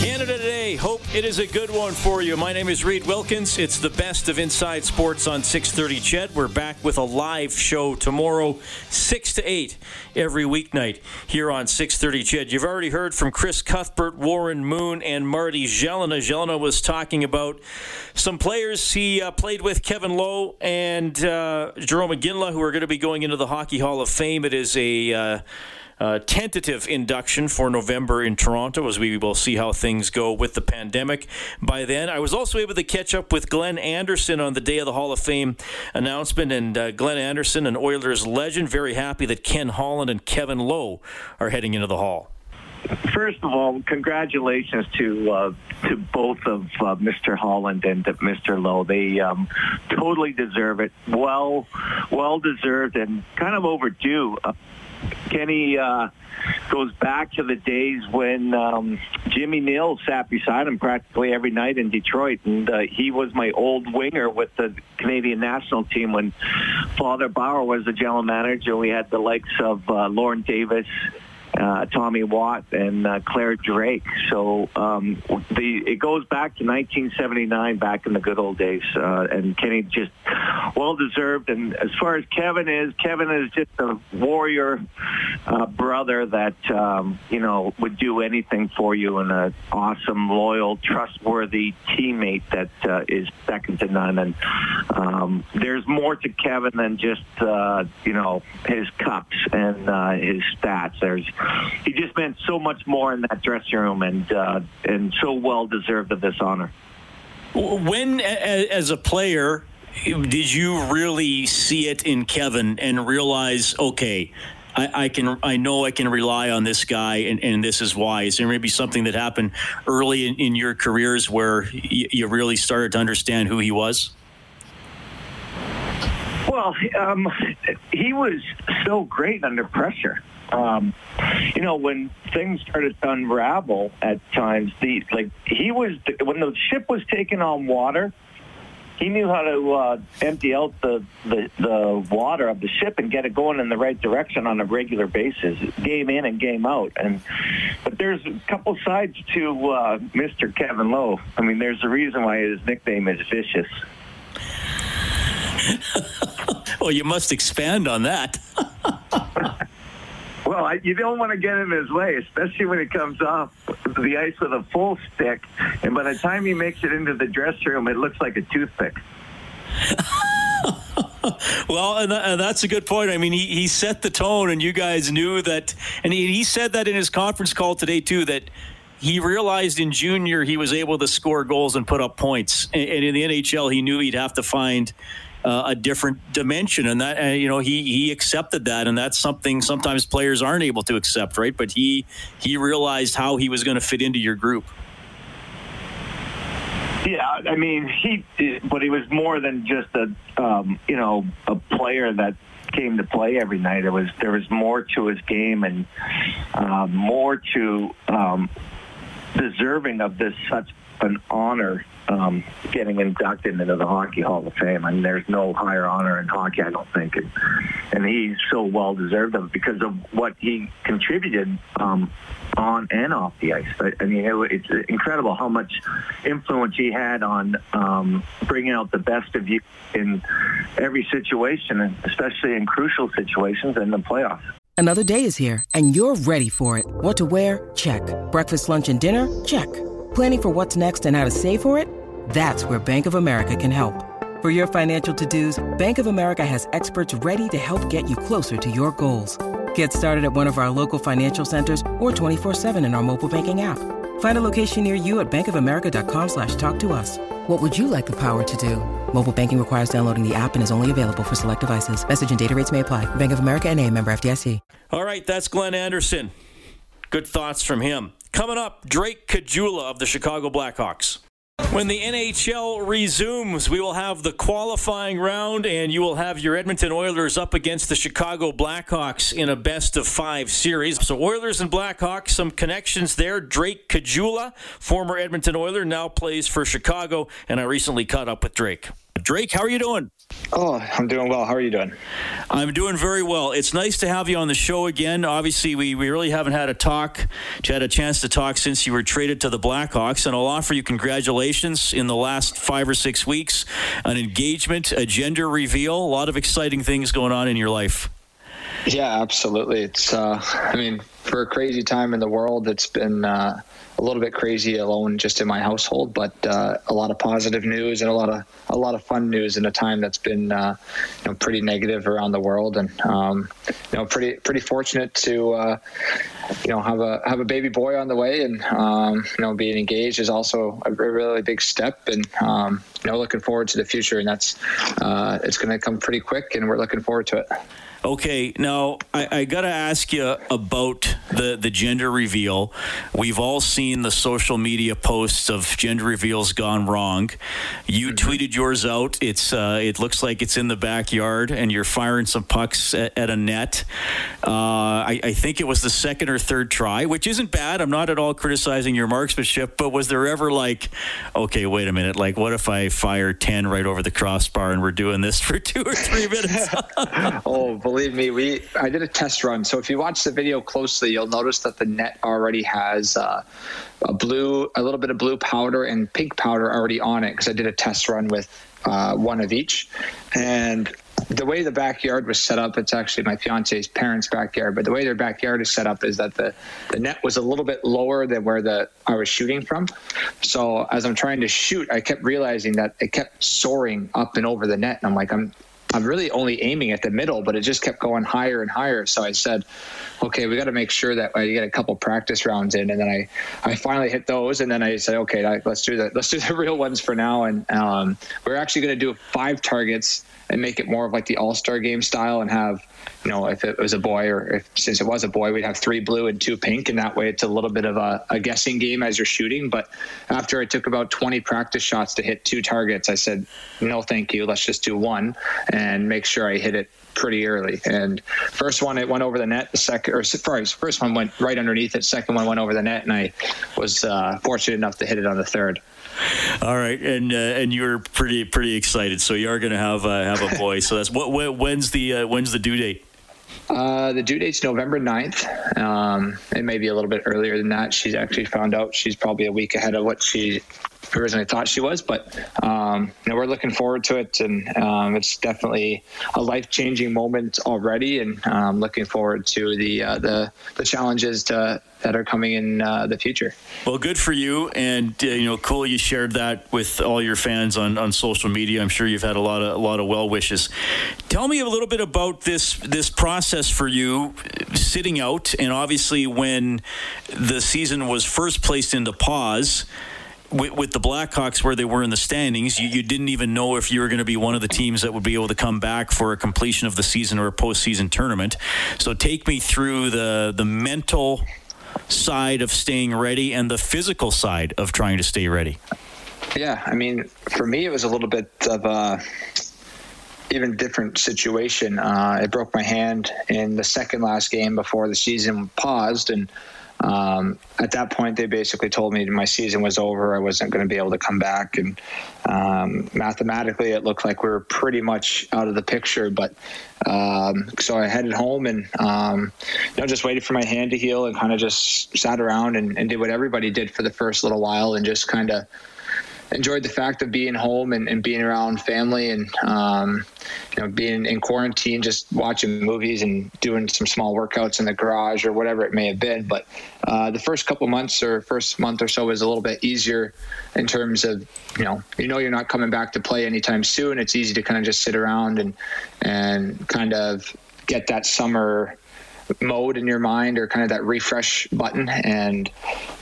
Canada Today. Hope it is a good one for you. My name is Reed Wilkins. It's the best of Inside Sports on 6:30 CHED. We're back with a live show tomorrow, 6 to 8 every weeknight here on 6:30 CHED. You've already heard from Chris Cuthbert, Warren Moon, and Marty Gelinas. Gelinas was talking about some players he uh, played with, Kevin Lowe and uh, Jarome Iginla, who are going to be going into the Hockey Hall of Fame. It is a uh, uh, tentative induction for November in Toronto as we will see how things go with the pandemic by then. I was also able to catch up with Glenn Anderson on the day of the Hall of Fame announcement, and uh, Glenn Anderson, an Oilers legend, very happy that Ken Holland and Kevin Lowe are heading into the Hall. First of all, congratulations to uh, to both of uh, Mr. Holland and Mr. Lowe. They um, totally deserve it. Well, well deserved, and kind of overdue. Uh, Kenny uh, goes back to the days when um, Jimmy Nill sat beside him practically every night in Detroit, and uh, he was my old winger with the Canadian national team when Father Bauer was the general manager. We had the likes of uh, Lorne Davis, uh, Tommy Watt and uh, Clare Drake. So um, the it goes back to 1979, back in the good old days, uh, and Kenny just well deserved. And as far as Kevin is, Kevin is just a warrior uh, brother that um, you know would do anything for you, and an awesome, loyal, trustworthy teammate that uh, is second to none. And um, there's more to Kevin than just you know his cups and his stats. There's he just meant so much more in that dressing room, and uh, and so well deserved of this honor. When, as a player, did you really see it in Kevin and realize, okay, I, I, can I know I can rely on this guy, and, and this is why. Is there maybe something that happened early in, in your careers where y- you really started to understand who he was? Well, um, he was so great under pressure. Um, you know, when things started to unravel at times, the like he was when the ship was taken on water. He knew how to uh, empty out the, the the water of the ship and get it going in the right direction on a regular basis, game in and game out. And but there's a couple sides to uh, Mr. Kevin Lowe. I mean, there's a reason why his nickname is Vicious. well, you must expand on that. Well, I, you don't want to get in his way, especially when he comes off the ice with a full stick. And by the time he makes it into the dressing room, it looks like a toothpick. well, and, and, that's a good point. I mean, he, he set the tone, and you guys knew that. And he, he said that in his conference call today, too, that he realized in junior he was able to score goals and put up points. And, and in the NHL, he knew he'd have to find uh, a different dimension, and that uh, you know he he accepted that, and that's something sometimes players aren't able to accept, right? But he he realized how he was going to fit into your group. Yeah, I mean he, but he was more than just a um, you know a player that came to play every night. It was there was more to his game and uh, more to um, deserving of this such an honor um, getting inducted into the Hockey Hall of Fame. I mean, there's no higher honor in hockey, I don't think. And, and he's so well deserved of it because of what he contributed um, on and off the ice. I, I mean, it, it's incredible how much influence he had on um, bringing out the best of you in every situation, especially in crucial situations in the playoffs. Another day is here, and you're ready for it. What to wear? Check. Breakfast, lunch, and dinner? Check. Planning for what's next and how to save for it? That's where Bank of America can help. For your financial to-dos, Bank of America has experts ready to help get you closer to your goals. Get started at one of our local financial centers or 24-7 in our mobile banking app. Find a location near you at bankofamerica.com slash talk to us. What would you like the power to do? Mobile banking requires downloading the app and is only available for select devices. Message and data rates may apply. Bank of America and a member FDIC. All right, that's Glenn Anderson. Good thoughts from him. Coming up, Drake Caggiula of the Chicago Blackhawks. When the NHL resumes, we will have the qualifying round, and you will have your Edmonton Oilers up against the Chicago Blackhawks in a best of five series. So, Oilers and Blackhawks, some connections there. Drake Caggiula, former Edmonton Oiler, now plays for Chicago, and I recently caught up with Drake. Drake, how are you doing? Oh, I'm doing well. How are you doing? I'm doing very well. It's nice to have you on the show again. Obviously, we, we really haven't had a talk, had a chance to talk since you were traded to the Blackhawks, and I'll offer you congratulations in the last five or six weeks, an engagement, a gender reveal, a lot of exciting things going on in your life. Yeah, absolutely. It's, uh, I mean, for a crazy time in the world, it's been uh, a little bit crazy alone just in my household, but uh, a lot of positive news and a lot of a lot of fun news in a time that's been uh, you know pretty negative around the world, and um, you know pretty pretty fortunate to uh, you know have a have a baby boy on the way, and um, you know being engaged is also a really big step, and um, you know looking forward to the future, and that's uh, it's going to come pretty quick, and we're looking forward to it. Okay, now I, I got to ask you about the, the gender reveal. We've all seen the social media posts of gender reveals gone wrong. You mm-hmm. tweeted yours out. It's uh, it looks like it's in the backyard, and you're firing some pucks at, at a net. Uh, I, I think it was the second or third try, which isn't bad. I'm not at all criticizing your marksmanship, but was there ever like, okay, wait a minute, like what if I fire ten right over the crossbar and we're doing this for two or three minutes? oh believe me, we I did a test run. So if you watch the video closely, you'll notice that the net already has uh, a blue, a little bit of blue powder and pink powder already on it because I did a test run with uh, one of each, and the way the backyard was set up, it's actually my fiance's parents' backyard, but the way their backyard is set up is that the, the net was a little bit lower than where the I was shooting from. So as I'm trying to shoot, I kept realizing that it kept soaring up and over the net. And I'm like, I'm I'm really only aiming at the middle, but it just kept going higher and higher. So I said, okay, we got to make sure that I get a couple practice rounds in. And then I, I finally hit those. And then I said, okay, let's do the, let's do the real ones for now. And um, we're actually going to do five targets and make it more of like the all-star game style and have you know if it was a boy or if since it was a boy we'd have three blue and two pink and that way it's a little bit of a, a guessing game as you're shooting but after i took about 20 practice shots to hit two targets i said no thank you let's just do one and make sure i hit it pretty early. And first one, it went over the net. The second, or sorry, first one went right underneath it. Second one went over the net, and I was uh, fortunate enough to hit it on the third. All right, and uh, and you're pretty pretty excited. So you are going to have uh, have a boy. So that's what when's the uh, when's the due date? Uh, the due date's November 9th. Um, it may be a little bit earlier than that. She's actually found out she's probably a week ahead of what she originally thought she was. But um, you know, we're looking forward to it, and um, it's definitely a life changing moment already. And um, looking forward to the uh, the the challenges to that are coming in uh, the future. Well, good for you, and uh, you know, cool you shared that with all your fans on, on social media. I'm sure you've had a lot of a lot of well wishes. Tell me a little bit about this this process for you, sitting out, and obviously when the season was first placed into pause. With, with, the Blackhawks where they were in the standings, you, you didn't even know if you were going to be one of the teams that would be able to come back for a completion of the season or a postseason tournament. So take me through the the mental side of staying ready and the physical side of trying to stay ready? Yeah, I mean, for me, it was a little bit of a even different situation. Uh, I broke my hand in the second last game before the season paused, and um, at that point, they basically told me my season was over. I wasn't going to be able to come back, and um, mathematically, it looked like we were pretty much out of the picture. But um, so I headed home and um, you know just waited for my hand to heal and kind of just sat around and, and did what everybody did for the first little while and just kind of enjoyed the fact of being home and, and being around family and um, you know being in quarantine, just watching movies and doing some small workouts in the garage or whatever it may have been. But uh, the first couple months or first month or so was a little bit easier in terms of you know you know you're not coming back to play anytime soon. It's easy to kind of just sit around and and kind of get that summer mode in your mind or kind of that refresh button. And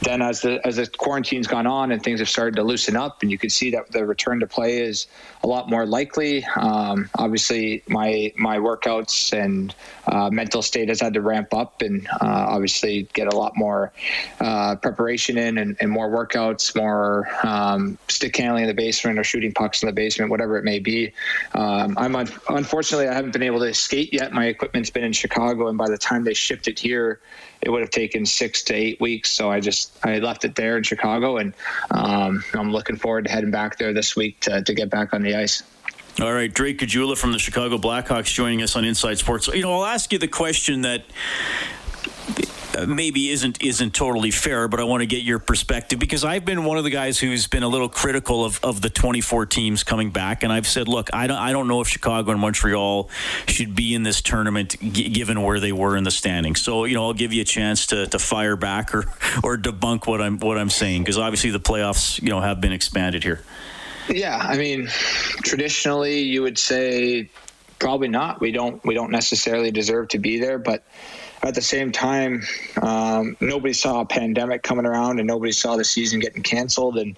then as the as the quarantine's gone on and things have started to loosen up, and you can see that the return to play is a lot more likely. Um, obviously, my my workouts and uh, mental state has had to ramp up, and uh, obviously get a lot more uh, preparation in and, and, more workouts, more um, stick handling in the basement or shooting pucks in the basement, whatever it may be. Um, I'm un- unfortunately I haven't been able to skate yet. My equipment's been in Chicago, and by the time they shipped it here, it would have taken six to eight weeks. So I just I left it there in Chicago, and um, I'm looking forward to heading back there this week to, to get back on the ice. All right, Drake Caggiula from the Chicago Blackhawks joining us on Inside Sports. You know, I'll ask you the question that maybe isn't isn't totally fair, but I want to get your perspective because I've been one of the guys who's been a little critical of, of the 24 teams coming back, and I've said, look, I don't I don't know if Chicago and Montreal should be in this tournament g- given where they were in the standings. So you know, I'll give you a chance to, to fire back or or debunk what I'm what I'm saying because obviously the playoffs you know have been expanded here. Yeah, I mean, traditionally you would say probably not. We don't we don't necessarily deserve to be there, but at the same time, um, nobody saw a pandemic coming around and nobody saw the season getting canceled. And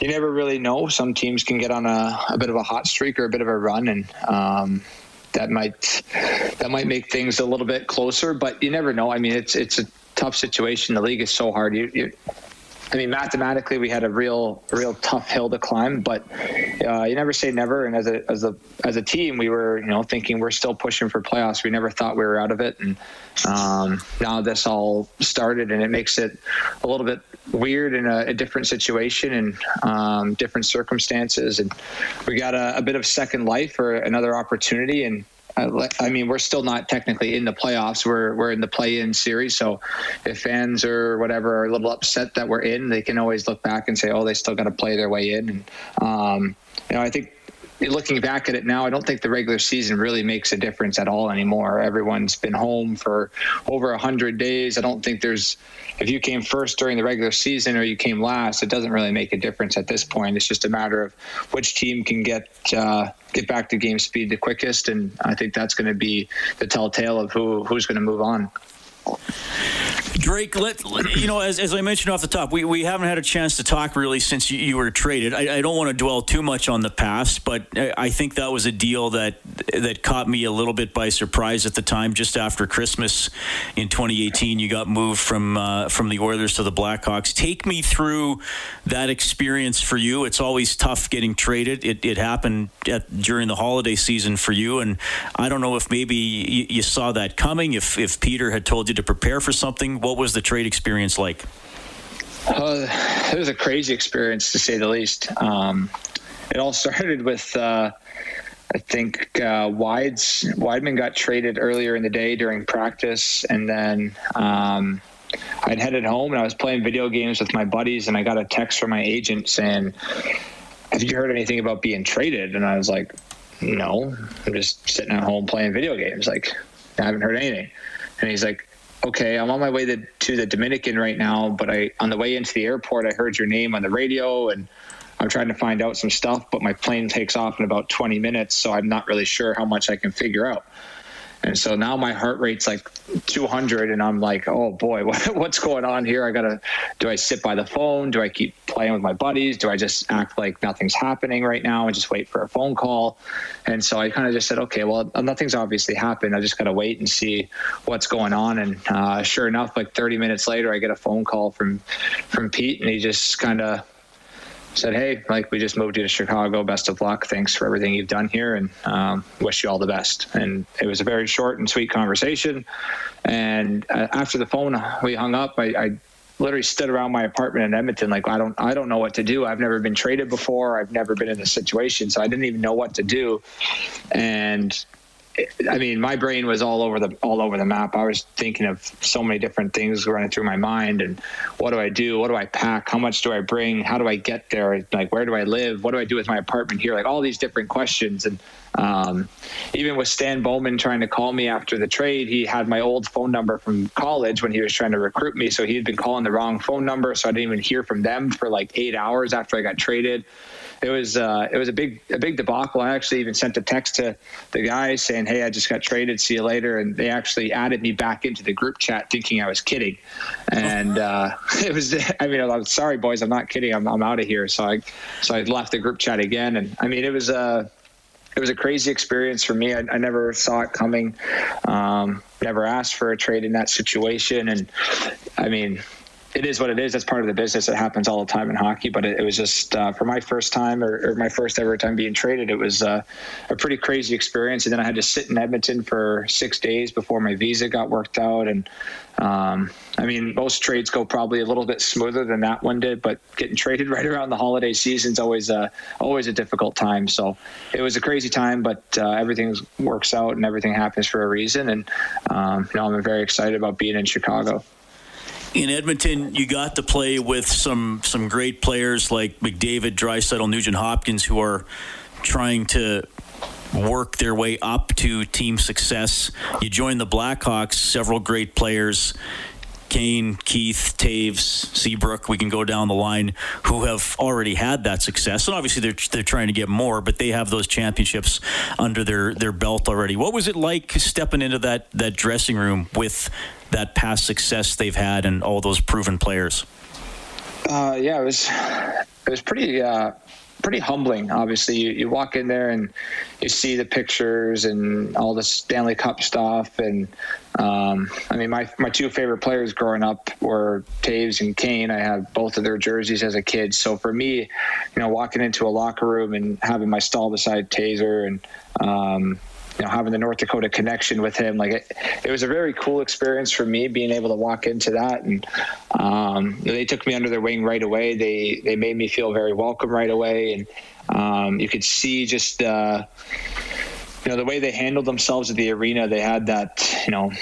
you never really know. Some teams can get on a, a bit of a hot streak or a bit of a run, and um, that might that might make things a little bit closer. But you never know. I mean, it's it's a tough situation. The league is so hard. You, you I mean, mathematically, we had a real, real tough hill to climb, but uh, you never say never. And as a as a as a team, we were, you know, thinking we're still pushing for playoffs. We never thought we were out of it, and um, now this all started, and it makes it a little bit weird in a, a different situation and um, different circumstances. And we got a, a bit of second life or another opportunity, and I mean, we're still not technically in the playoffs. We're we're in the play-in series. So, if fans or whatever are a little upset that we're in, they can always look back and say, "Oh, they still got to play their way in." And um, you know, I think looking back at it now, I don't think the regular season really makes a difference at all anymore. Everyone's been home for over 100 days. I don't think there's, if you came first during the regular season or you came last, it doesn't really make a difference at this point. It's just a matter of which team can get uh, get back to game speed the quickest, and I think that's going to be the telltale of who who's going to move on. Drake, let you know, as, as I mentioned off the top, we, we haven't had a chance to talk really since you, you were traded. I, I, don't want to dwell too much on the past, but I think that was a deal that that caught me a little bit by surprise at the time. Just after Christmas in 2018, you got moved from uh, from the Oilers to the Blackhawks. Take me through that experience for you. It's always tough getting traded. It, it happened at, during the holiday season for you, and I don't know if maybe you, you saw that coming. If if Peter had told you to prepare for something what was the trade experience like? Uh, it was a crazy experience to say the least. Um, it all started with, uh, I think, uh, Wides Wideman got traded earlier in the day during practice, and then um, I'd headed home and I was playing video games with my buddies, and I got a text from my agent saying, "Have you heard anything about being traded?" And I was like, "No, I'm just sitting at home playing video games. Like, I haven't heard anything." And he's like, okay, I'm on my way to, to the Dominican right now, but I on the way into the airport, I heard your name on the radio and I'm trying to find out some stuff, but my plane takes off in about 20 minutes, so I'm not really sure how much I can figure out. And so now my heart rate's like 200, and I'm like, oh boy, what, what's going on here? I gotta, do I sit by the phone? Do I keep playing with my buddies? Do I just act like nothing's happening right now and just wait for a phone call? And so I kind of just said, okay, well, nothing's obviously happened. I just gotta wait and see what's going on. And uh, sure enough, like 30 minutes later, I get a phone call from from Pete, and he just kind of said, "Hey, like we just moved you to Chicago. Best of luck. Thanks for everything you've done here, and um, wish you all the best." And it was a very short and sweet conversation. And uh, after the phone we hung up, I, I literally stood around my apartment in Edmonton like I don't I don't know what to do. I've never been traded before. I've never been in this situation, so I didn't even know what to do. And I mean, my brain was all over the all over the map. I was thinking of so many different things running through my mind, and what do I do? What do I pack? How much do I bring? How do I get there? Like, where do I live? What do I do with my apartment here? Like all these different questions, and um, even with Stan Bowman trying to call me after the trade, he had my old phone number from college when he was trying to recruit me. So he had been calling the wrong phone number, so I didn't even hear from them for like eight hours after I got traded. It was uh, it was a big a big debacle. I actually even sent a text to the guys saying, "Hey, I just got traded. See you later." And they actually added me back into the group chat, thinking I was kidding. And uh, it was. I mean, I'm sorry, boys. I'm not kidding. I'm, I'm out of here. So I so I left the group chat again. And I mean, it was a uh, it was a crazy experience for me. I, I never saw it coming. Um, never asked for a trade in that situation, and I mean, it is what it is. That's part of the business. It happens all the time in hockey. But it, it was just uh, for my first time or, or, my first ever time being traded. It was uh, a pretty crazy experience. And then I had to sit in Edmonton for six days before my visa got worked out. And um, I mean, most trades go probably a little bit smoother than that one did. But getting traded right around the holiday season is always a always a difficult time. So it was a crazy time, but uh, everything works out and everything happens for a reason. And um, you know, I'm very excited about being in Chicago in Edmonton, you got to play with some some great players like McDavid, Draisaitl, Nugent Hopkins, who are trying to work their way up to team success. You joined the Blackhawks, several great players. Kane, Keith, Toews, Seabrook, we can go down the line, who have already had that success. And obviously they're, they're trying to get more, but they have those championships under their, their belt already. What was it like stepping into that, that dressing room with that past success they've had and all those proven players? Uh, yeah, it was it was pretty uh, pretty humbling. Obviously, you, you walk in there and you see the pictures and all the Stanley Cup stuff. And um, I mean, my my two favorite players growing up were Toews and Kane. I had both of their jerseys as a kid. So for me, you know, walking into a locker room and having my stall beside Taser and um, you know, having the North Dakota connection with him, like it, it was a very cool experience for me being able to walk into that. And um, they took me under their wing right away. They they made me feel very welcome right away, and um, you could see just uh, you know the way they handled themselves at the arena. They had that you know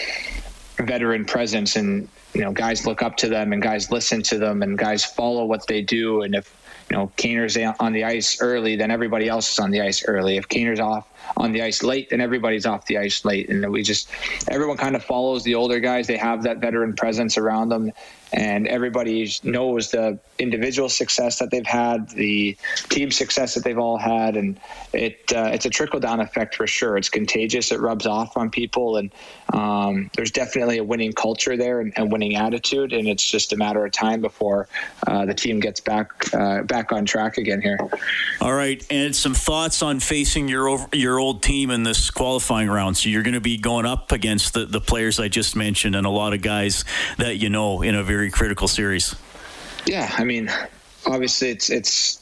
veteran presence, and you know guys look up to them, and guys listen to them, and guys follow what they do. And if you know Kaner's on the ice early, then everybody else is on the ice early. If Kaner's off on the ice late, then everybody's off the ice late. And we just everyone kind of follows the older guys. They have that veteran presence around them, and everybody knows the individual success that they've had, the team success that they've all had, and it uh, it's a trickle down effect for sure. It's contagious. It rubs off on people, and um, there's definitely a winning culture there and, and, winning attitude, and it's just a matter of time before uh, the team gets back uh, back on track again here. All right, and some thoughts on facing your over, your old team in this qualifying round. So you're going to be going up against the the players I just mentioned and a lot of guys that you know in a very very critical series. Yeah, I mean, obviously it's it's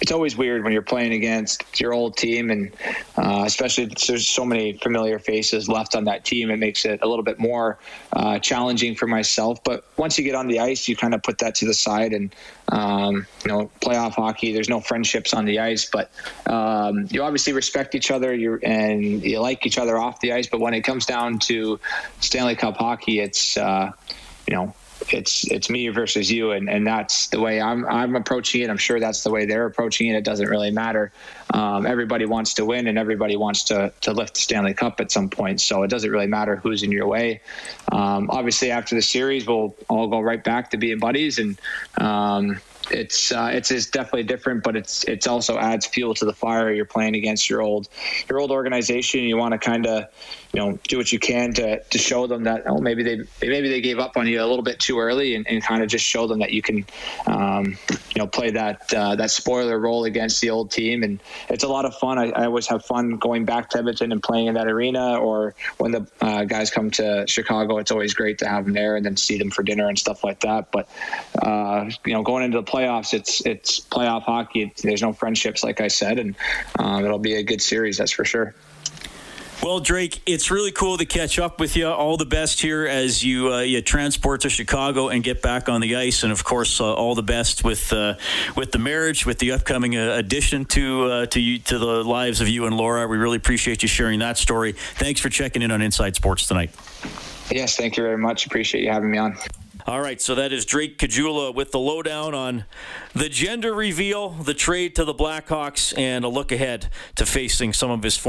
it's always weird when you're playing against your old team, and uh, especially there's so many familiar faces left on that team. It makes it a little bit more uh, challenging for myself. But once you get on the ice, you kind of put that to the side, and um, you know, playoff hockey. There's no friendships on the ice, but um, you obviously respect each other. You and you like each other off the ice. But when it comes down to Stanley Cup hockey, it's uh, you know it's it's me versus you, and, and that's the way I'm I'm approaching it. I'm sure that's the way they're approaching it. It doesn't really matter. Um, everybody wants to win, and everybody wants to to lift the Stanley Cup at some point. So it doesn't really matter who's in your way. Um, obviously, after the series, we'll all go right back to being buddies, and um, it's uh, it's, it's definitely different, but it's it's also adds fuel to the fire. You're playing against your old your old organization. You want to kind of you know do what you can to to show them that oh maybe they maybe they gave up on you a little bit too early, and, and kind of just show them that you can um, you know play that uh, that spoiler role against the old team. And it's a lot of fun. I, I, always have fun going back to Edmonton and playing in that arena, or when the uh, guys come to Chicago, it's always great to have them there and then see them for dinner and stuff like that. But uh, you know going into the playoffs, it's it's playoff hockey. There's no friendships, like I said, and um, it'll be a good series, that's for sure. Well, Drake, it's really cool to catch up with you. All the best here as you uh, you transport to Chicago and get back on the ice, and of course, uh, all the best with uh, with the marriage, with the upcoming uh, addition to uh, to you, to the lives of you and Laura. We really appreciate you sharing that story. Thanks for checking in on Inside Sports tonight. Yes, thank you very much. Appreciate you having me on. All right, so that is Drake Caggiula with the lowdown on the gender reveal, the trade to the Blackhawks, and a look ahead to facing some of his.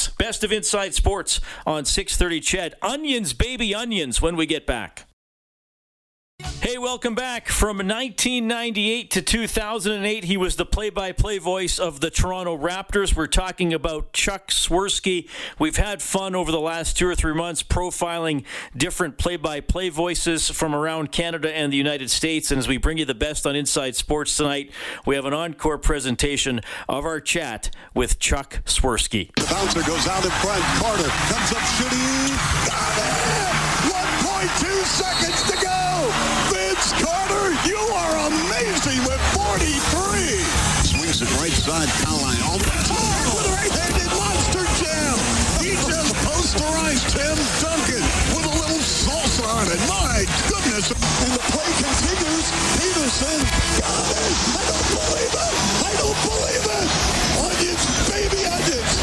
Best of Inside Sports on 630 CHED. Onions, baby onions, when we get back. Hey, welcome back. From 1998 to 2008, he was the play by play voice of the Toronto Raptors. We're talking about Chuck Swirsky. We've had fun over the last two or three months profiling different play by play voices from around Canada and the United States. And as we bring you the best on Inside Sports tonight, we have an encore presentation of our chat with Chuck Swirsky. The bouncer goes out in front. Carter comes up shooting. Got it! 1.2 seconds to go! Side, Caroline. All the oh, with a right-handed monster jam. He just posterized Tim Duncan with a little salsa on it. My goodness. And the play continues. Peterson got it. I don't believe it. I don't believe it. Onions, baby onions.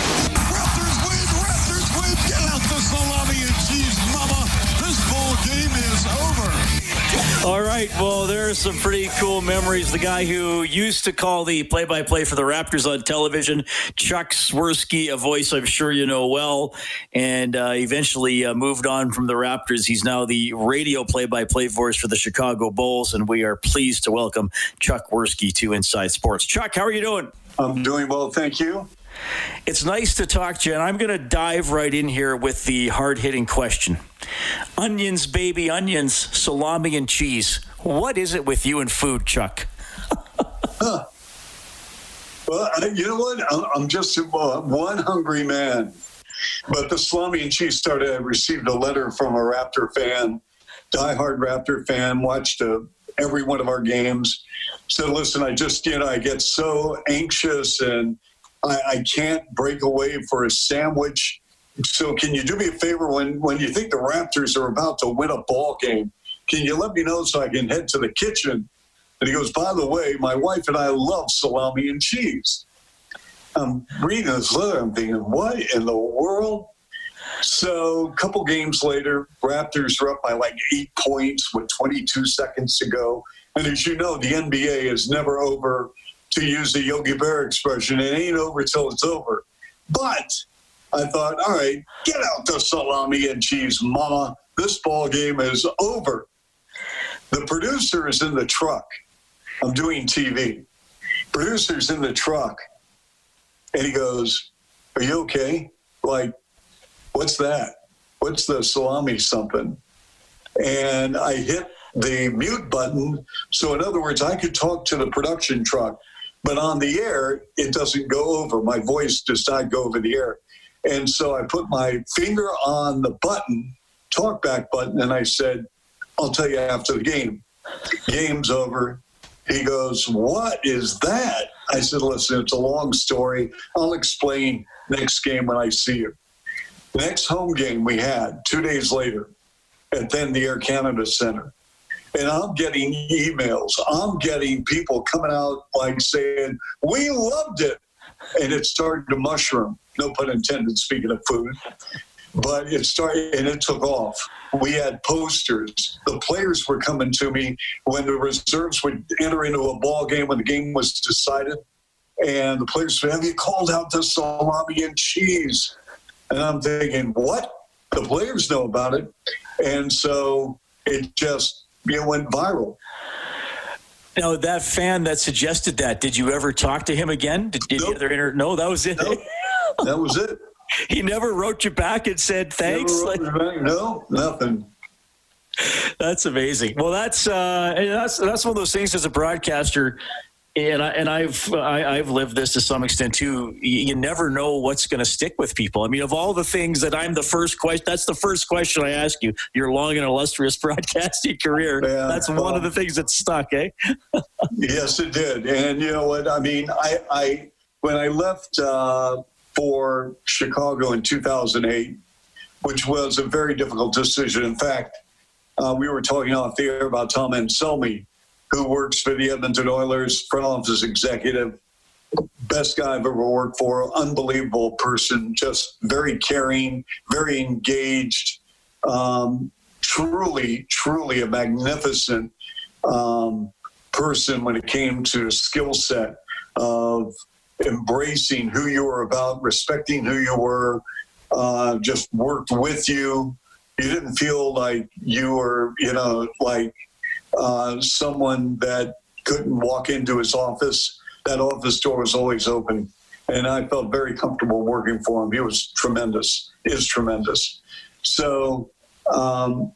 Raptors win. Raptors win. Get out the salami and cheese, mama. This ball game is over. All right. Well, there are some pretty cool memories. The guy who used to call the play by play for the Raptors on television, Chuck Swirsky, a voice I'm sure you know well, and uh, eventually uh, moved on from the Raptors. He's now the radio play by play voice for the Chicago Bulls, and we are pleased to welcome Chuck Swirsky to Inside Sports. Chuck, how are you doing? I'm doing well. Thank you. It's nice to talk to you, and I'm going to dive right in here with the hard hitting question Onions, baby, onions, salami, and cheese. What is it with you and food, Chuck? huh. Well, you know what? I'm just one hungry man. But the salami and cheese started. I received a letter from a Raptor fan, diehard Raptor fan, watched uh, every one of our games. Said, listen, I just, you know, I get so anxious and I, I can't break away for a sandwich. So can you do me a favor when when you think the Raptors are about to win a ball game? Can you let me know so I can head to the kitchen? And he goes, by the way, my wife and I love salami and cheese. Um, I'm reading this letter. I'm thinking, what in the world? So a couple games later, Raptors are up by like eight points with 22 seconds to go. And as you know, the NBA is never over to use the Yogi Bear expression, it ain't over till it's over. But I thought, all right, get out the salami and cheese, mama. This ball game is over. The producer is in the truck. I'm doing TV. Producer's in the truck. And he goes, Are you okay? Like, what's that? What's the salami something? And I hit the mute button. So, in other words, I could talk to the production truck but on the air, it doesn't go over. My voice does not go over the air. And so I put my finger on the button, talkback button, and I said, I'll tell you after the game. Game's over. He goes, What is that? I said, Listen, it's a long story. I'll explain next game when I see you. Next home game we had two days later at then the Air Canada Center and I'm getting emails. I'm getting people coming out like saying, "We loved it," and it started to mushroom. No pun intended. Speaking of food, but it started and it took off. We had posters. The players were coming to me when the reserves would enter into a ball game when the game was decided, and the players said, "Have you called out the salami and cheese?" And I'm thinking, "What?" The players know about it, and so it just it went viral. Now, that fan that suggested that, did you ever talk to him again? Did, did nope. you inter- no, that was it. Nope. that was it. he never wrote you back and said thanks. Like, no, nothing. That's amazing. Well, that's uh, that's that's one of those things as a broadcaster and I, and I've I, have lived this to some extent too. You, never know what's going to stick with people. I mean, of all the things that I'm the first question, that's the first question I ask you. Your long and illustrious broadcasting career. That's one of the things that stuck, eh? yes, it did. And you know what? I mean, I, I when I left uh, for Chicago in 2008, which was a very difficult decision. In fact, uh, we were talking off the air about Tom Anselmi, who works for the Edmonton Oilers, front office executive, best guy I've ever worked for, unbelievable person, just very caring, very engaged, um, truly, truly a magnificent um, person when it came to skill set of embracing who you were about, respecting who you were, uh, just worked with you. You didn't feel like you were, you know, like uh, someone that couldn't walk into his office. That office door was always open. And I felt very comfortable working for him. He was tremendous, is tremendous. So, um,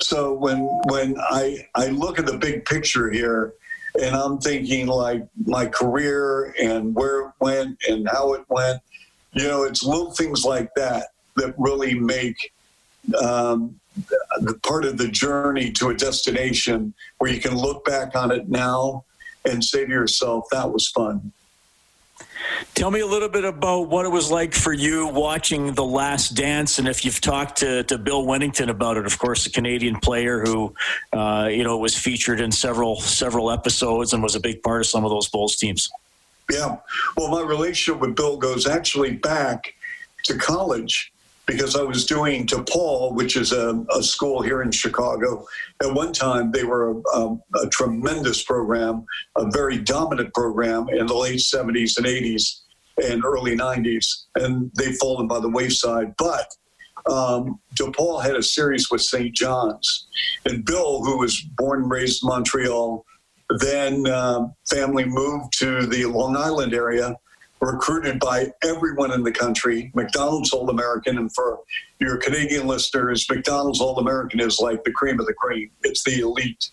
so when when I I look at the big picture here, and I'm thinking like my career and where it went and how it went, you know, it's little things like that that really make um, the part of the journey to a destination where you can look back on it now and say to yourself, that was fun. Tell me a little bit about what it was like for you watching The Last Dance, and if you've talked to, to Bill Wennington about it. Of course, a Canadian player who, uh, you know, was featured in several several episodes and was a big part of some of those Bulls teams. Yeah, well, my relationship with Bill goes actually back to college because I was doing DePaul, which is a, a school here in Chicago. At one time, they were a, a, tremendous program, a very dominant program in the late 70s and 80s and early 90s, and they've fallen by the wayside. But um, DePaul had a series with St. John's, and Bill, who was born and raised in Montreal, then uh, family moved to the Long Island area recruited by everyone in the country. McDonald's All American, and for your Canadian listeners, McDonald's All American is like the cream of the cream. It's the elite.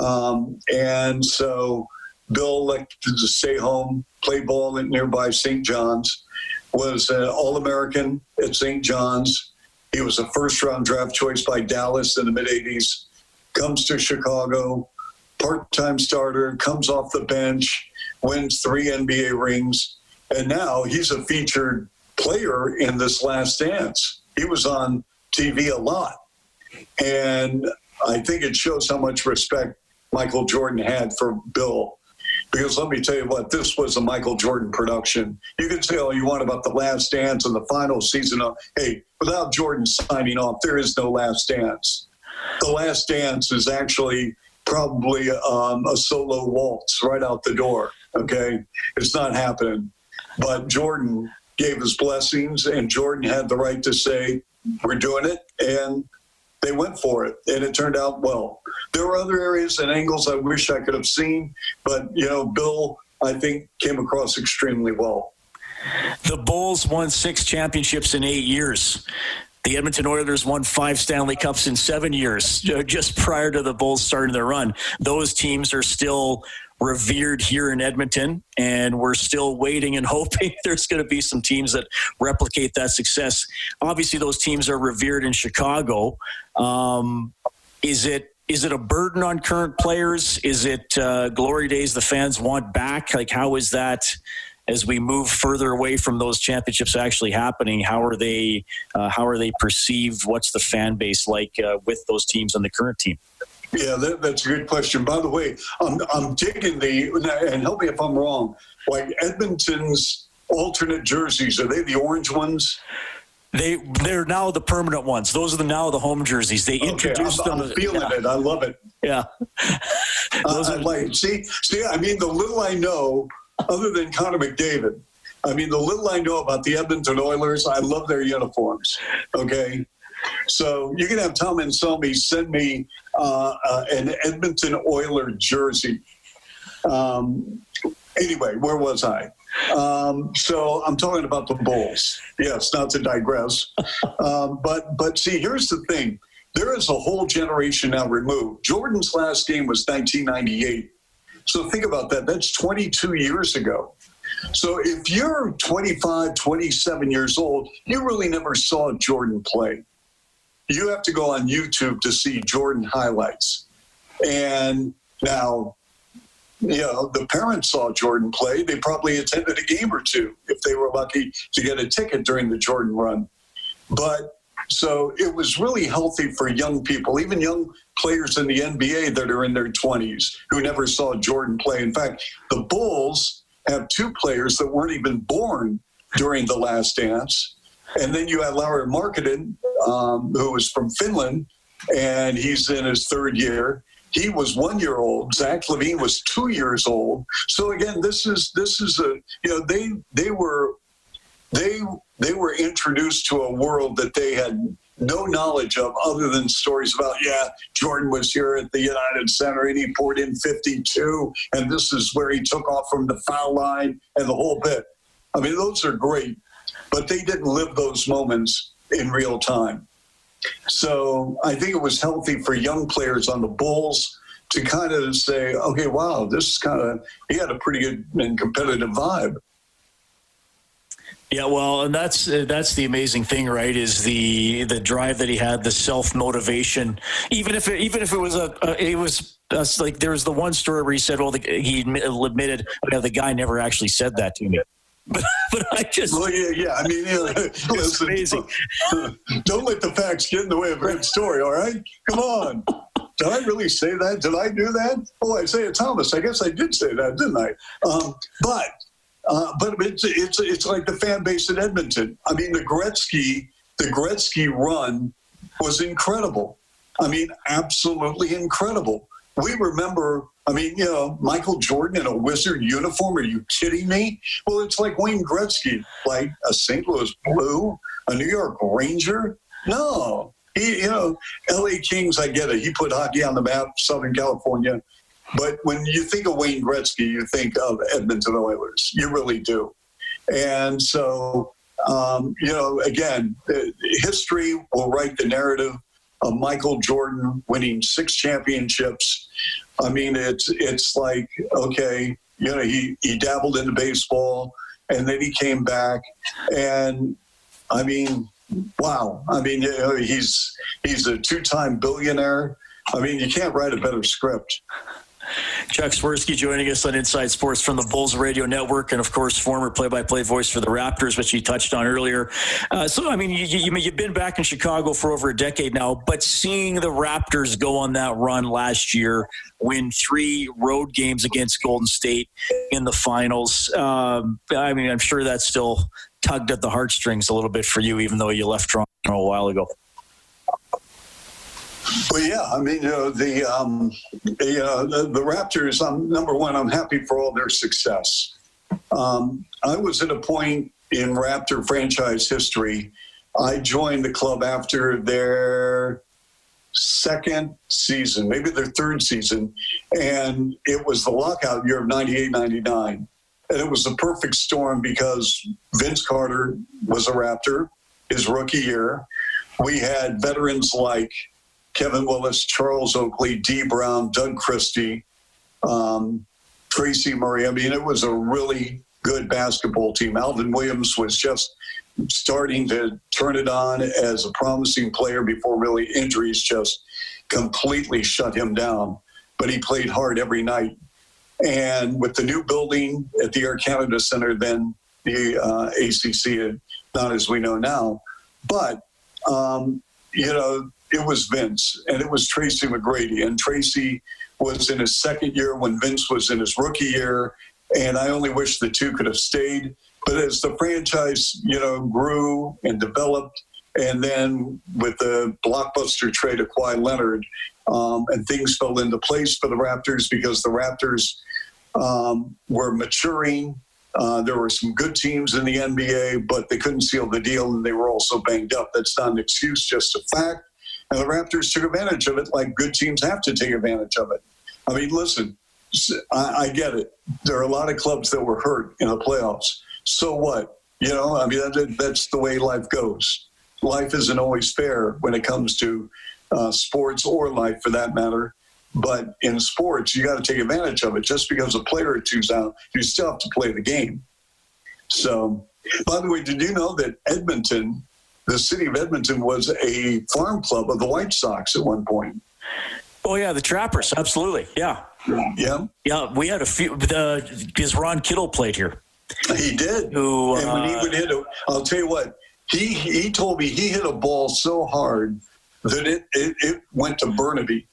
Um, and so Bill elected to stay home, play ball at nearby St. John's, was an All American at St. John's. He was a first round draft choice by Dallas in the mid 80s, comes to Chicago, part time starter, comes off the bench, wins three NBA rings and now he's a featured player in this last dance. He was on TV a lot. And I think it shows how much respect Michael Jordan had for Bill. Because let me tell you what, this was a Michael Jordan production. You can say all you want about the last dance and the final season of, hey, without Jordan signing off, there is no last dance. The last dance is actually probably um, a solo waltz right out the door. Okay. It's not happening. But Jordan gave his blessings, and Jordan had the right to say, We're doing it. And they went for it, and it turned out well. There were other areas and angles I wish I could have seen, but, you know, Bill, I think, came across extremely well. The Bulls won six championships in eight years. The Edmonton Oilers won five Stanley Cups in seven years, just prior to the Bulls starting their run. Those teams are still revered here in Edmonton, and we're still waiting and hoping there's going to be some teams that replicate that success. Obviously, those teams are revered in Chicago. Um, is it is it a burden on current players? Is it uh, glory days the fans want back? Like, how is that? As we move further away from those championships actually happening, how are they? Uh, how are they perceived? What's the fan base like uh, with those teams and the current team? Yeah, that, that's a good question. By the way, I'm, I'm digging the, and help me if I'm wrong, like Edmonton's alternate jerseys, are they the orange ones? They they're now the permanent ones. Those are the now the home jerseys. They introduced okay, I'm, them. I'm feeling yeah. it. I love it. Yeah. Those uh, are like see see. I mean, the little I know, other than Connor McDavid, I mean, the little I know about the Edmonton Oilers, I love their uniforms. Okay. So you can have Tom and Anselmi send me uh, uh, an Edmonton Oiler jersey. Um, anyway, where was I? Um, so I'm talking about the Bulls. Yes, not to digress. Um, but but see, here's the thing: there is a whole generation now removed. Jordan's last game was 1998. So think about that. That's 22 years ago. So if you're 25, 27 years old, you really never saw Jordan play you have to go on YouTube to see Jordan highlights. And now, you know, the parents saw Jordan play. They probably attended a game or two if they were lucky to get a ticket during the Jordan run. But so it was really healthy for young people, even young players in the NBA that are in their 20s who never saw Jordan play. In fact, the Bulls have two players that weren't even born during the last dance. And then you had Lauri Markkanen, um, who was from Finland, and he's in his third year. He was one year old. Zach LaVine was two years old. So again, this is this is a you know they they were they they were introduced to a world that they had no knowledge of other than stories about yeah jordan was here at the united center and he poured in 52 and this is where he took off from the foul line and the whole bit i mean those are great but they didn't live those moments in real time so i think it was healthy for young players on the bulls to kind of say okay wow this is kind of he had a pretty good and competitive vibe yeah, well, and that's uh, that's the amazing thing, right? Is the the drive that he had, the self motivation. Even if it, even if it was a, a it was uh, like there was the one story where he said, "Well, the, he admitted, yeah, the guy never actually said that to me." But, but I just well, yeah, yeah. I mean, you know, it's amazing. Don't let the facts get in the way of a great story. All right, come on. Did I really say that? Did I do that? Oh, I say it, Thomas. I guess I did say that, didn't I? Um, but uh, but it's, it's, it's like the fan base in Edmonton. I mean, the Gretzky, the Gretzky run was incredible. I mean, absolutely incredible. We remember, I mean, you know, Michael Jordan in a Wizard uniform. Are you kidding me? Well, it's like Wayne Gretzky, like a St. Louis Blue, a New York Ranger. No, he, you know, LA Kings, I get it. He put hockey on the map, Southern California. But when you think of Wayne Gretzky, you think of Edmonton Oilers. You really do. And so, um, you know, again, history will write the narrative Michael Jordan winning six championships. I mean, it's it's like okay, you know, he he dabbled into baseball, and then he came back, and I mean, wow. I mean, you know, he's he's a two-time billionaire. I mean, you can't write a better script. Chuck Swirsky joining us on Inside Sports from the Bulls Radio Network, and of course, former play-by-play voice for the Raptors, which you touched on earlier. Uh, so, I mean, you, you, you've been back in Chicago for over a decade now, but seeing the Raptors go on that run last year, win three road games against Golden State in the finals, um, I mean, I'm sure that still tugged at the heartstrings a little bit for you, even though you left Toronto a while ago. Well, yeah, I mean, know, the, um, the, uh, the, the Raptors. Um, number one, I'm happy for all their success. Um, I was at a point in Raptor franchise history. I joined the club after their second season, maybe their third season, and it was the lockout year of 98 99. And it was the perfect storm because Vince Carter was a Raptor his rookie year. We had veterans like Kevin Willis, Charles Oakley, Dee Brown, Doug Christie, um, Tracy Murray. I mean, it was a really good basketball team. Alvin Williams was just starting to turn it on as a promising player before really injuries just completely shut him down. But he played hard every night. And with the new building at the Air Canada Center, then the uh, ACC, not as we know now, but um, you know it was Vince and it was Tracy McGrady. And Tracy was in his second year when Vince was in his rookie year. And I only wish the two could have stayed. But as the franchise, you know, grew and developed, and then with the blockbuster trade of Kawhi Leonard, um, and things fell into place for the Raptors because the Raptors um, were maturing. Uh, there were some good teams in the NBA, but they couldn't seal the deal, and they were also banged up. That's not an excuse, just a fact. And the Raptors took advantage of it like good teams have to take advantage of it. I mean, listen, I, I get it. There are a lot of clubs that were hurt in the playoffs. So what? You know, I mean, that, that's the way life goes. Life isn't always fair when it comes to uh, sports or life for that matter. But in sports, you got to take advantage of it. Just because a player or two's out, you still have to play the game. So, by the way, did you know that Edmonton the city of Edmonton was a farm club of the White Sox at one point. Oh yeah, the Trappers, absolutely. Yeah, Yeah, yeah. We had a few because Ron Kittle played here. he did. Who, and when he uh, would hit a, I'll tell you what, he he told me he hit a ball so hard that it it, it went to Burnaby.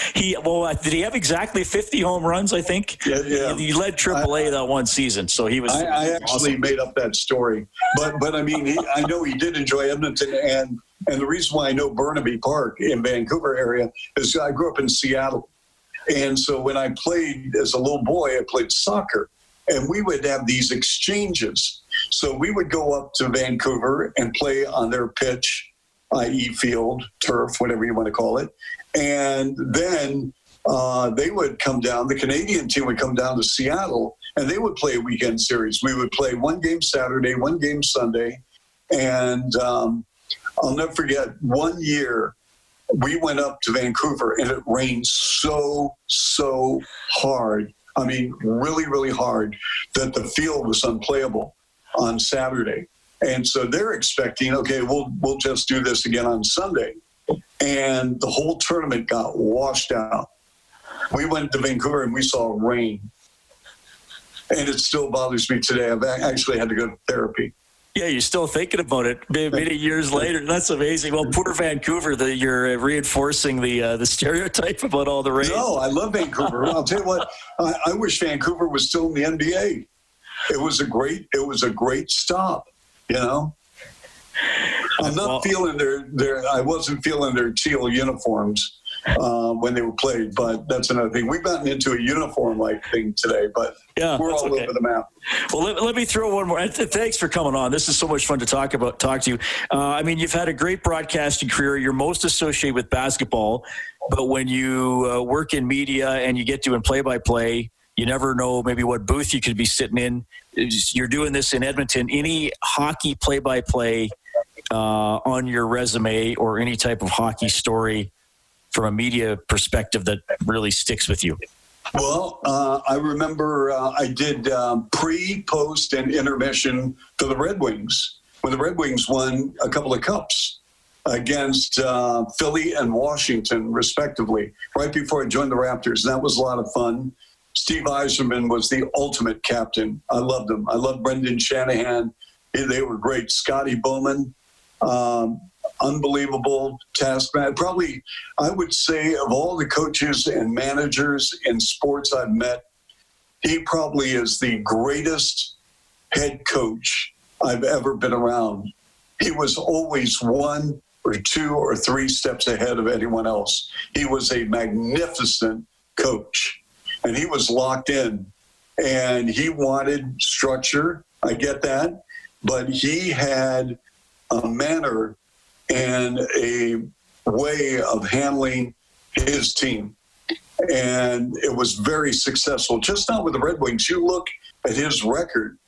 He well, uh, did he have exactly 50 home runs? I think. Yeah, yeah. He, he led AAA that one season, so he was. I, I actually awesome. made up that story, but but I mean, he, I know he did enjoy Edmonton, and and the reason why I know Burnaby Park in Vancouver area is I grew up in Seattle, and so when I played as a little boy, I played soccer, and we would have these exchanges. So we would go up to Vancouver and play on their pitch, i.e., field, turf, whatever you want to call it, and then uh, they would come down. The Canadian team would come down to Seattle, and they would play a weekend series. We would play one game Saturday, one game Sunday, and um, I'll never forget one year we went up to Vancouver and it rained so so hard. I mean, really, really hard that the field was unplayable on Saturday. And so they're expecting, okay, we'll we'll just do this again on Sunday. And the whole tournament got washed out. We went to Vancouver and we saw rain. And it still bothers me today. I've actually had to go to therapy. Yeah, you're still thinking about it many, years later. That's amazing. Well, poor Vancouver, the, you're reinforcing the uh, the stereotype about all the rain. No, I love Vancouver. I'll tell you what, I, I wish Vancouver was still in the NBA. It was a great, it was a great stop. You know, I'm not Well- feeling their their. I wasn't feeling their teal uniforms uh, when they were played, but that's another thing. We've gotten into a uniform like thing today, but Yeah, we're all okay. over the map. Well, let, let me throw one more. and th- Thanks for coming on. This is so much fun to talk about. Talk to you. Uh, I mean, you've had a great broadcasting career. You're most associated with basketball, but when you uh, work in media and you get doing play-by-play, you never know maybe what booth you could be sitting in. You're doing this in Edmonton. Any hockey play-by-play uh, on your resume or any type of hockey story from a media perspective that really sticks with you? Well, uh, I remember uh, I did um, pre, post, and intermission for the Red Wings when the Red Wings won a couple of cups against uh, Philly and Washington, respectively, right before I joined the Raptors. That was a lot of fun. Steve Yzerman was the ultimate captain. I loved him. I loved Brendan Shanahan. They- were great. Scotty Bowman, um, unbelievable taskmaster. Probably, I would say, of all the coaches and managers in sports I've met, he probably is the greatest head coach I've ever been around. He was always one or two or three steps ahead of anyone else. He was a magnificent coach, and he was locked in, and he wanted structure. I get that, but he had a manner and a way of handling his team. And it was very successful, just not with the Red Wings. You look at his record,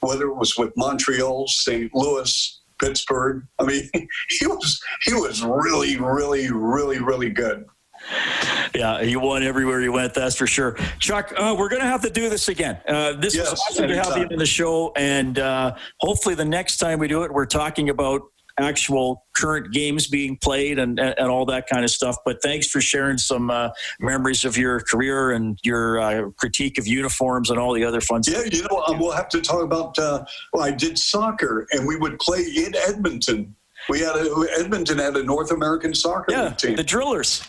whether it was with Montreal, St. Louis, Pittsburgh. I mean, he was he was really, really, really, really good. Yeah, he won everywhere he went. That's for sure. Chuck, uh, we're going to have to do this again. Uh, this Yes, was awesome to have you on the show, and uh, hopefully the next time we do it, we're talking about actual current games being played and, and, and all that kind of stuff. But thanks for sharing some uh, memories of your career and your uh, critique of uniforms and all the other fun Yeah, stuff. Yeah, you know, we'll have to talk about. Uh, well, I did soccer, and we would play in Edmonton. We had a Edmonton had a North American soccer Yeah, team, the drillers.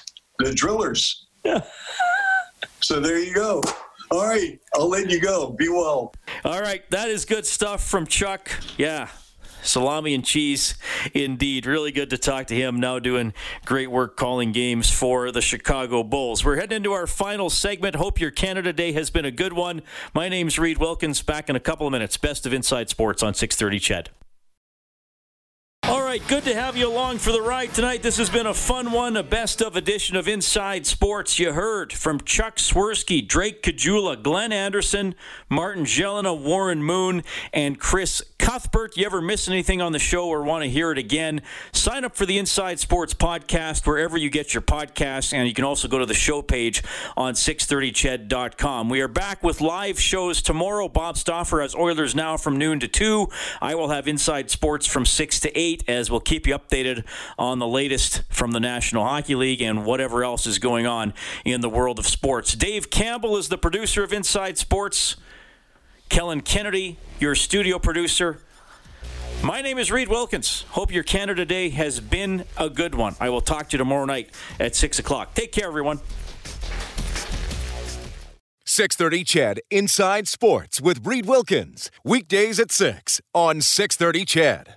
The Drillers. Yeah. So there you go. All right, I'll let you go. Be well. All right, that is good stuff from Chuck. Yeah. Salami and cheese, indeed. Really good to talk to him. Now doing great work calling games for the Chicago Bulls. We're heading into our final segment. Hope your Canada Day has been a good one. My name's Reid Wilkins. Back in a couple of minutes. Best of Inside Sports on 630 Ched. Right, good to have you along for the ride tonight. This has been a fun one, a best of edition of Inside Sports. You heard from Chuck Swirsky, Drake Caggiula, Glenn Anderson, Martin Gelinas, Warren Moon, and Chris Cuthbert. You ever miss anything on the show or want to hear it again? Sign up for the Inside Sports podcast wherever you get your podcasts, and you can also go to the show page on 630ched.com. We are back with live shows tomorrow. Bob Stauffer has Oilers Now from noon to 2. I will have Inside Sports from 6 to 8 as as we'll keep you updated on the latest from the National Hockey League and whatever else is going on in the world of sports. Dave Campbell is the producer of Inside Sports. Kellen Kennedy, your studio producer. My name is Reid Wilkins. Hope your Canada Day has been a good one. I will talk to you tomorrow night at 6 o'clock. Take care, everyone. 630 CHED Inside Sports with Reid Wilkins. Weekdays at 6 on 630 CHED.